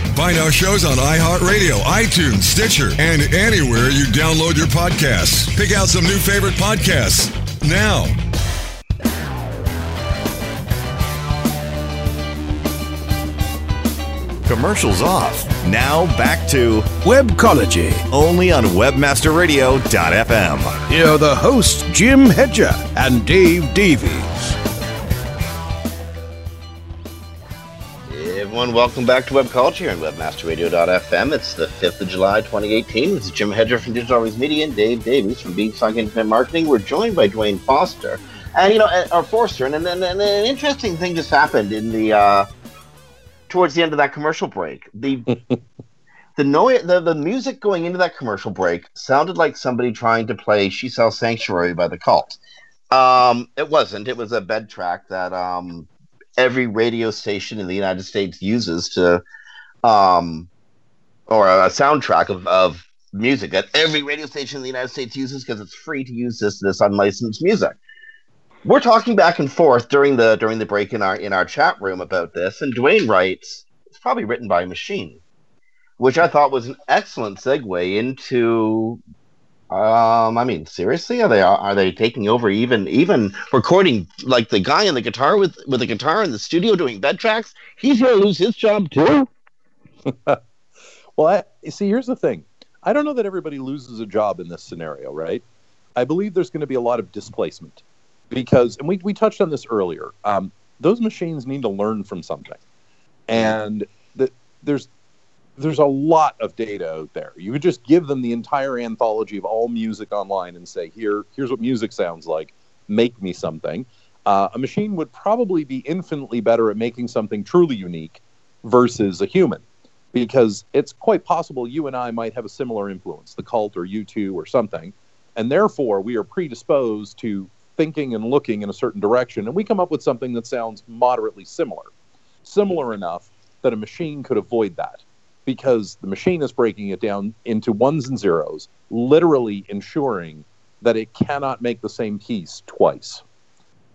S9: Find our shows on iHeartRadio, iTunes, Stitcher, and anywhere you download your podcasts. Pick out some new favorite podcasts now.
S5: Commercials off. Now back to
S2: Webcology.
S5: only on WebmasterRadio.fm.
S2: Here are the hosts, Jim Hedger and Dave Davies.
S3: Everyone, welcome back to Webcology here on WebmasterRadio.fm. It's the 5th of July, 2018. This is Jim Hedger from Digital Always Media and Dave Davies from Beanstalk Internet Marketing. We're joined by Duane Foster. And, you know, or Forster. And, and, and, and an interesting thing just happened in the, uh, towards the end of that commercial break. The, the, noise, the, the music going into that commercial break sounded like somebody trying to play She Sells Sanctuary by the Cult. Um, it wasn't. It was a bed track that, um, every radio station in the United States uses to, um, or a soundtrack of, of music that every radio station in the United States uses because it's free to use this this unlicensed music. We're talking back and forth during the during the break in our in our chat room about this, and Duane writes it's probably written by a machine, which I thought was an excellent segue into um, I mean, seriously, are they are they taking over even even recording like the guy in the guitar with with the guitar in the studio doing bed tracks? He's to lose his job too.
S7: well, I, see, here's the thing. I don't know that everybody loses a job in this scenario, right? I believe there's going to be a lot of displacement because, and we we touched on this earlier. Um, those machines need to learn from something, and the, there's there's a lot of data out there. You could just give them the entire anthology of all music online and say, here, here's what music sounds like. Make me something. Uh, a machine would probably be infinitely better at making something truly unique versus a human, because it's quite possible you and I might have a similar influence, the cult or U2 or something, and therefore we are predisposed to thinking and looking in a certain direction, and we come up with something that sounds moderately similar, similar enough that a machine could avoid that because the machine is breaking it down into ones and zeros, literally ensuring that it cannot make the same piece twice.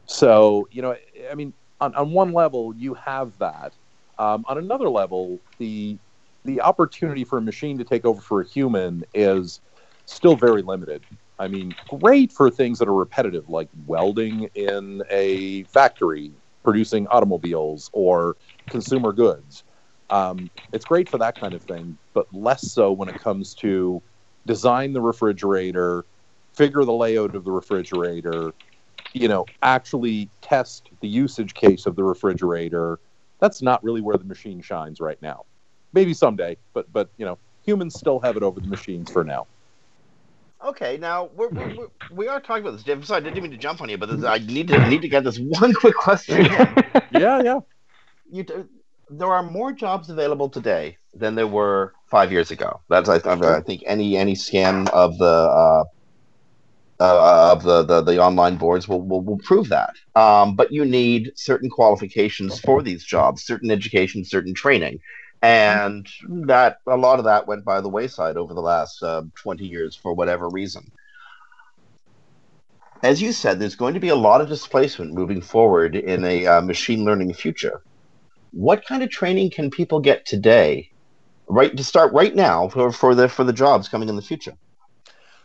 S7: So, you know, I mean, on, on one level, you have that. Um, on another level, the the opportunity for a machine to take over for a human is still very limited. I mean, great for things that are repetitive, like welding in a factory producing automobiles or consumer goods. Um, it's great for that kind of thing, but less so when it comes to design the refrigerator, figure the layout of the refrigerator, you know, actually test the usage case of the refrigerator. That's not really where the machine shines right now. Maybe someday, but but you know, humans still have it over the machines for now.
S3: Okay, now we're, we're, we're talking about this, Dave. Sorry, I didn't mean to jump on you, but this, I need to need to get this one quick question.
S7: yeah, yeah.
S3: You, there are more jobs available today than there were five years ago. That's I, I think any any scan of the uh, uh, of the, the, the online boards will, will, will prove that. Um, but you need certain qualifications for these jobs, certain education, certain training, and that a lot of that went by the wayside over the last uh, 20 years for whatever reason. As you said, there's going to be a lot of displacement moving forward in a uh, machine learning future. What kind of training can people get today, right to start right now for, for the for the jobs coming in the future?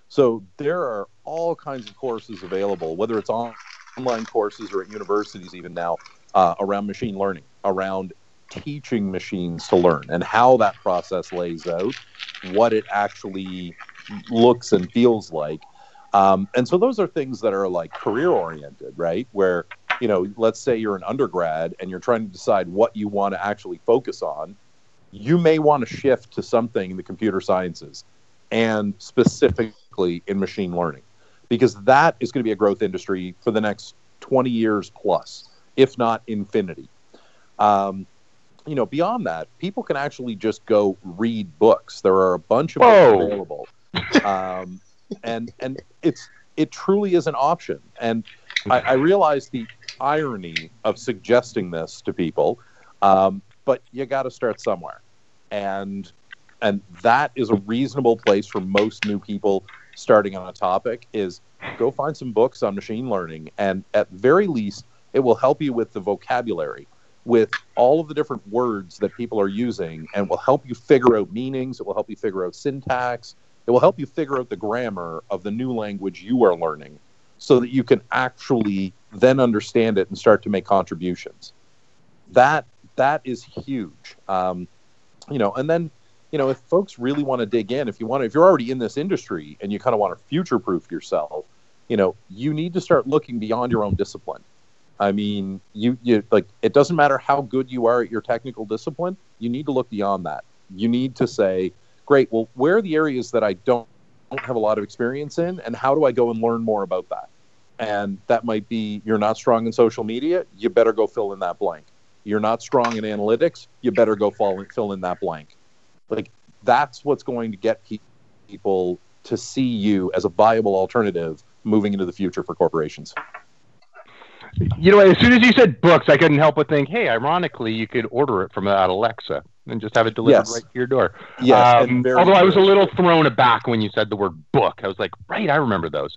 S7: So there are all kinds of courses available, whether it's on, online courses or at universities even now, uh, around machine learning, around teaching machines to learn and how that process lays out, what it actually looks and feels like. Um, and so those are things that are like career oriented, right? Where, you know, let's say you're an undergrad and you're trying to decide what you want to actually focus on. You may want to shift to something in the computer sciences and specifically in machine learning because that is going to be a growth industry for the next 20 years plus, if not infinity. Um, you know, beyond that, people can actually just go read books. There are a bunch of
S4: Whoa.
S7: books available, um, and and it's it truly is an option. And I, I realize the irony of suggesting this to people, um, but you got to start somewhere, and and that is a reasonable place for most new people starting on a topic. Is go find some books on machine learning, and at very least, it will help you with the vocabulary with all of the different words that people are using and will help you figure out meanings. It will help you figure out syntax. It will help you figure out the grammar of the new language you are learning so that you can actually then understand it and start to make contributions. That that is huge. Um, you know, and then you know, if folks really want to dig in, if you want to, if you're already in this industry and you kind of want to future proof yourself, you know, you need to start looking beyond your own discipline. I mean, you you like it doesn't matter how good you are at your technical discipline. You need to look beyond that. You need to say, great. Well, where are the areas that I don't don't have a lot of experience in, and how do I go and learn more about that? And that might be you're not strong in social media. You better go fill in that blank. You're not strong in analytics. You better go fall, fill in that blank. Like that's what's going to get people to see you as a viable alternative moving into the future for corporations.
S4: You know, as soon as you said books, I couldn't help but think, hey, ironically, you could order it from that Alexa and just have it delivered
S7: Yes.
S4: right to your door.
S7: Yes,
S4: Um, although I was a little thrown aback when you said the word book. I was like, right, I remember those.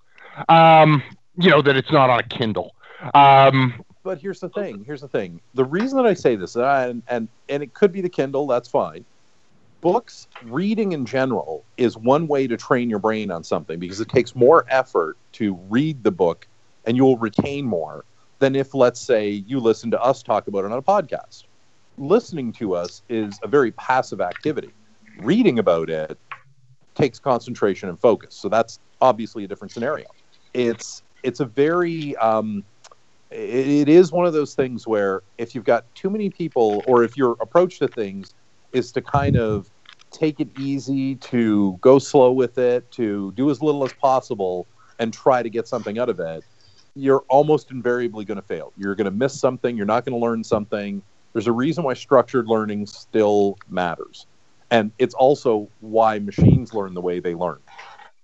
S4: Um, you know, that it's not on a Kindle. Um,
S7: But here's the thing. Here's the thing. The reason that I say this, and and and it could be the Kindle. That's fine. Books, reading in general, is one way to train your brain on something because it takes more effort to read the book, and you'll retain more than if, let's say, you listen to us talk about it on a podcast. Listening to us is a very passive activity. Reading about it takes concentration and focus. So that's obviously a different scenario. It's it's a very um, it, it is one of those things where if you've got too many people, or if your approach to things is to kind of take it easy, to go slow with it, to do as little as possible, and try to get something out of it, you're almost invariably going to fail. You're going to miss something. You're not going to learn something. There's a reason why structured learning still matters. And it's also why machines learn the way they learn.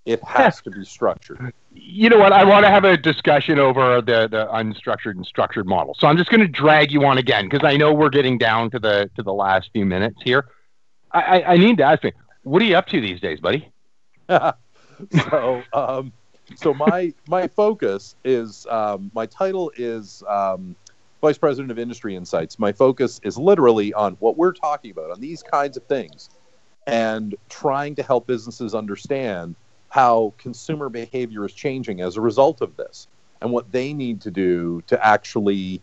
S7: It has to be structured.
S4: you know what? I want to have a discussion over the, the unstructured and structured model. So I'm just going to drag you on again because I know we're getting down to the to the last few minutes here. I, I, I need to ask you, what are you up to these days, buddy?
S7: so um, so my my focus is um, my title is um, vice president of industry insights my focus is literally on what we're talking about on these kinds of things and trying to help businesses understand how consumer behavior is changing as a result of this and what they need to do to actually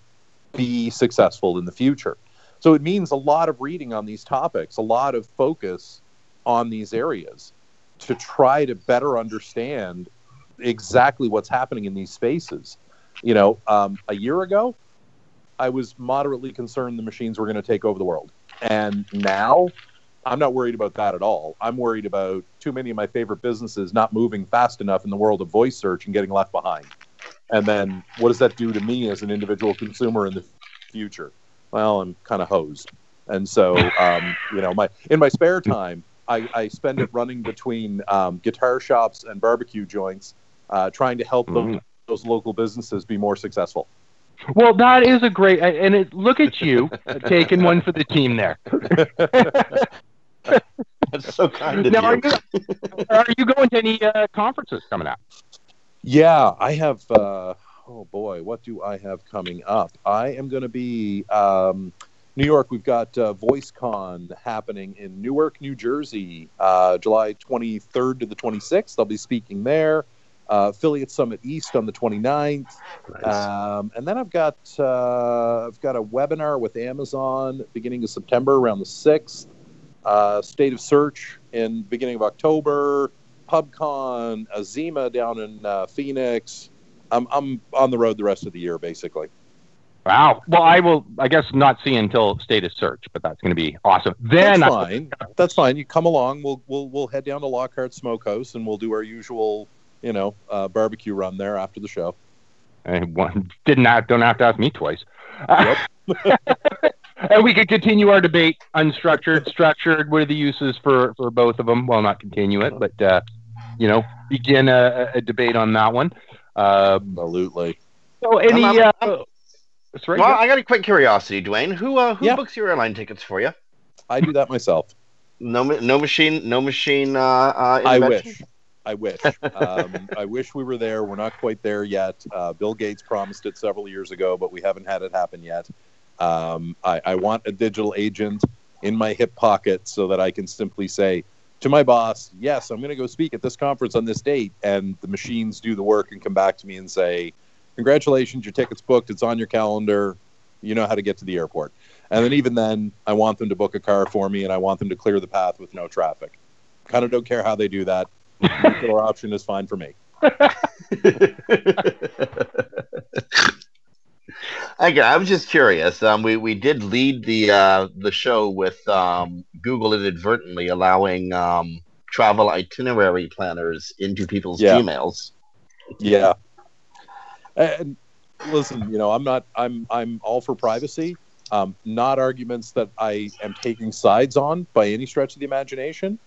S7: be successful in the future so it means a lot of reading on these topics a lot of focus on these areas to try to better understand exactly what's happening in these spaces. You know, um, a year ago, I was moderately concerned the machines were going to take over the world, and now I'm not worried about that at all. I'm worried about too many of my favorite businesses not moving fast enough in the world of voice search and getting left behind. And then what does that do to me as an individual consumer in the future? Well, I'm kind of hosed. And so, um, you know, my in my spare time, I, I spend it running between um, guitar shops and barbecue joints, uh, trying to help those,
S4: Mm.
S7: those local businesses be more successful.
S4: Well, that is a great, and it, look at you taking one for the team there.
S3: That's so kind of
S4: now, are
S3: you.
S4: you are you going to any uh, conferences coming up?
S7: Yeah, I have. Uh, oh boy, what do I have coming up? I am going to be um, New York. We've got uh, VoiceCon happening in Newark, New Jersey, uh, July 23rd to the 26th. I'll be speaking there. Uh, Affiliate Summit East on the 29th, um, and then I've got uh, I've got a webinar with Amazon beginning of September around the 6th. Uh, State of Search in beginning of October. PubCon, Azima down in uh, Phoenix. I'm I'm on the road the rest of the year, basically.
S4: Wow. Well, I will. I guess not see until State of Search, but that's going to be awesome. Then
S7: That's
S4: I-
S7: fine. That's fine. You come along. We'll we'll we'll head down to Lockhart Smokehouse and we'll do our usual, you know, uh, barbecue run there after the show.
S4: I one, didn't have, don't have to ask me twice. and we could continue our debate, unstructured, structured. What are the uses for for both of them? Well, not continue it, but uh, you know, begin a, a debate on that one. Uh,
S7: Absolutely.
S4: So, any?
S3: I'm-
S4: uh,
S3: I'm-
S4: sorry,
S3: well,
S4: go-
S3: I got a quick curiosity, Duane. Who uh, who
S7: Yeah.
S3: books your airline tickets for you?
S7: I do that myself.
S3: No, no machine, no machine. Uh, uh,
S7: I wish. I wish. Um, I wish we were there. We're not quite there yet. Uh, Bill Gates promised it several years ago, but we haven't had it happen yet. Um, I, I want a digital agent in my hip pocket so that I can simply say to my boss, "Yes, I'm going to go speak at this conference on this date," and the machines do the work and come back to me and say, "Congratulations, your ticket's booked. It's on your calendar. You know how to get to the airport." And then even then, I want them to book a car for me, and I want them to clear the path with no traffic. Kind of don't care how they do that. Nuclear option is fine for me.
S3: Again, I was just curious. Um, we we did lead the uh, the show with um, Google inadvertently allowing um, travel itinerary planners into people's
S7: Yeah.
S3: Gmails.
S7: Yeah. And listen, you know, I'm not. I'm. I'm all for privacy. Um, not arguments that I am taking sides on by any stretch of the imagination.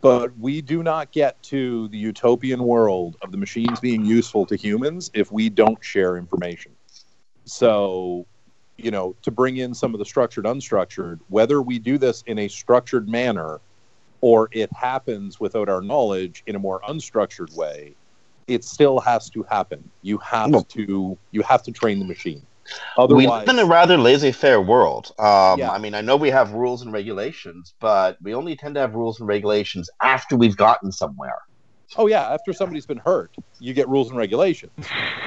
S7: But we do not get to the utopian world of the machines being useful to humans if we don't share information. So, you know, to bring in some of the structured, unstructured, whether we do this in a structured manner or it happens without our knowledge in a more unstructured way, it still has to happen. You have
S3: Well-
S7: to you have to train the machine.
S3: we
S7: Otherwise,
S3: live in a rather laissez-faire world. Um,
S7: Yeah.
S3: I mean, I know we have rules and regulations, but we only tend to have rules and regulations after we've gotten somewhere.
S7: Oh yeah, after somebody's been hurt, you get rules and regulations.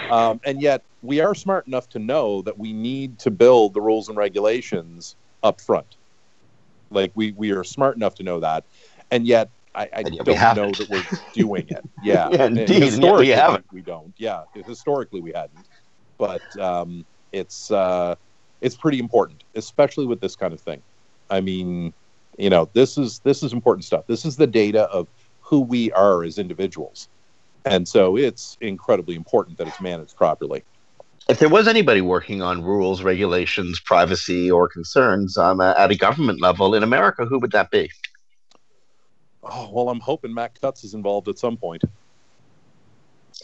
S7: Um, and yet, we are smart enough to know that we need to build the rules and regulations up front. Like we we are smart enough to know that, and yet I, I
S3: yet
S7: don't know that we're doing it. Yeah,
S3: Yeah, indeed, and yet we haven't.
S7: we don't. Yeah, historically we hadn't, but um, it's uh, it's pretty important, especially with this kind of thing. I mean, you know, this is this is important stuff. This is the data of who we are as individuals, and so it's incredibly important that it's managed properly.
S3: If there was anybody working on rules, regulations, privacy, or concerns um, at a government level in America, who would that be?
S7: Oh well, I'm hoping Matt Cutts is involved at some point.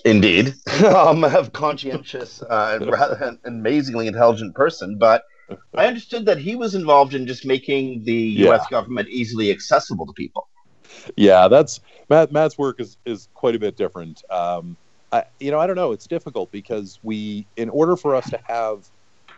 S3: Indeed, um, a conscientious, uh, and rather an amazingly intelligent person. But I understood that he was involved in just making the U.S. government easily accessible to people.
S7: Yeah, that's Matt. Matt's work is is quite a bit different. Um, I, you know, I don't know. It's difficult because we, in order for us to have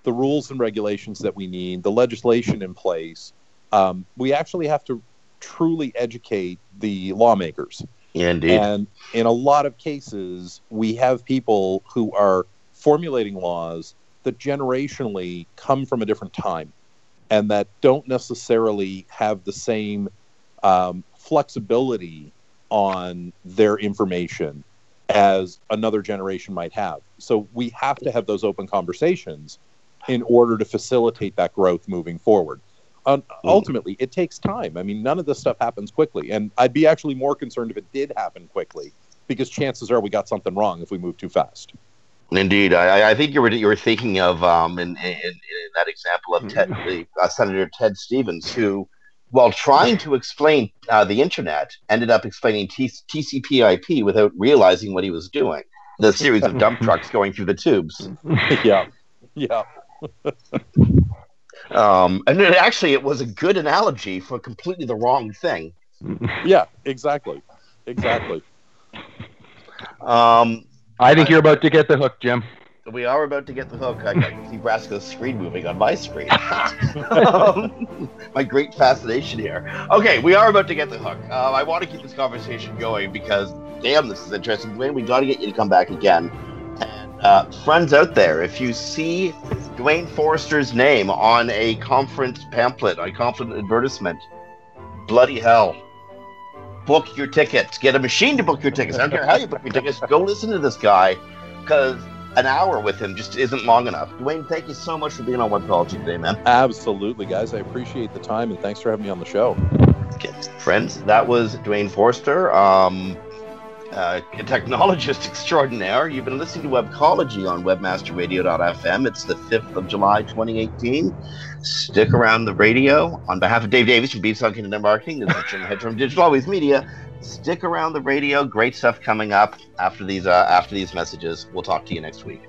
S7: the rules and regulations that we need, the legislation in place, um, we actually have to truly educate the lawmakers.
S3: Yeah, indeed.
S7: And in a lot of cases, we have people who are formulating laws that generationally come from a different time and that don't necessarily have the same um, flexibility on their information as another generation might have. so we have to have those open conversations in order to facilitate that growth moving forward. Um, ultimately, it takes time. I mean, none of this stuff happens quickly, and I'd be actually more concerned if it did happen quickly, because chances are we got something wrong if we move too fast.
S3: Indeed, I, I think you were you were thinking of um, in, in, in that example of Ted,
S7: Mm-hmm.
S3: the, uh, Senator Ted Stevens, who, while trying to explain uh, the internet, ended up explaining T- TCP/IP without realizing what he was doing. The series of dump trucks going through the tubes.
S7: yeah, yeah.
S3: Um, and it, actually, it was a good analogy for completely the wrong thing.
S7: Yeah, exactly, exactly.
S3: Um,
S4: I think you're about to get the hook, Jim.
S3: We are about to get the hook. I can see Nebraska's screen moving on my screen. um, my great fascination here. Okay, we are about to get the hook. Uh, I want to keep this conversation going because, damn, this is interesting. Duane, we got to get you to come back again. And uh, friends out there, if you see Duane Forrester's name on a conference pamphlet, a conference advertisement, bloody hell. Book your tickets. Get a machine to book your tickets. I don't care how you book your tickets. Go listen to this guy because an hour with him just isn't long enough. Duane, thank you so much for being on Webcology today, man.
S7: Absolutely, guys. I appreciate the time and thanks for having me on the show.
S3: Okay. Friends, that was Duane Forster, um, uh, a technologist extraordinaire. You've been listening to Webcology on webmasterradio.fm. It's the 5th of July, 2018. Stick around the radio. On behalf of Dave Davies from Beanstalk Internet Marketing, this is Jim Hedger from Digital Always Media. Stick around the radio. Great stuff coming up after these uh, after these messages. We'll talk to you next week.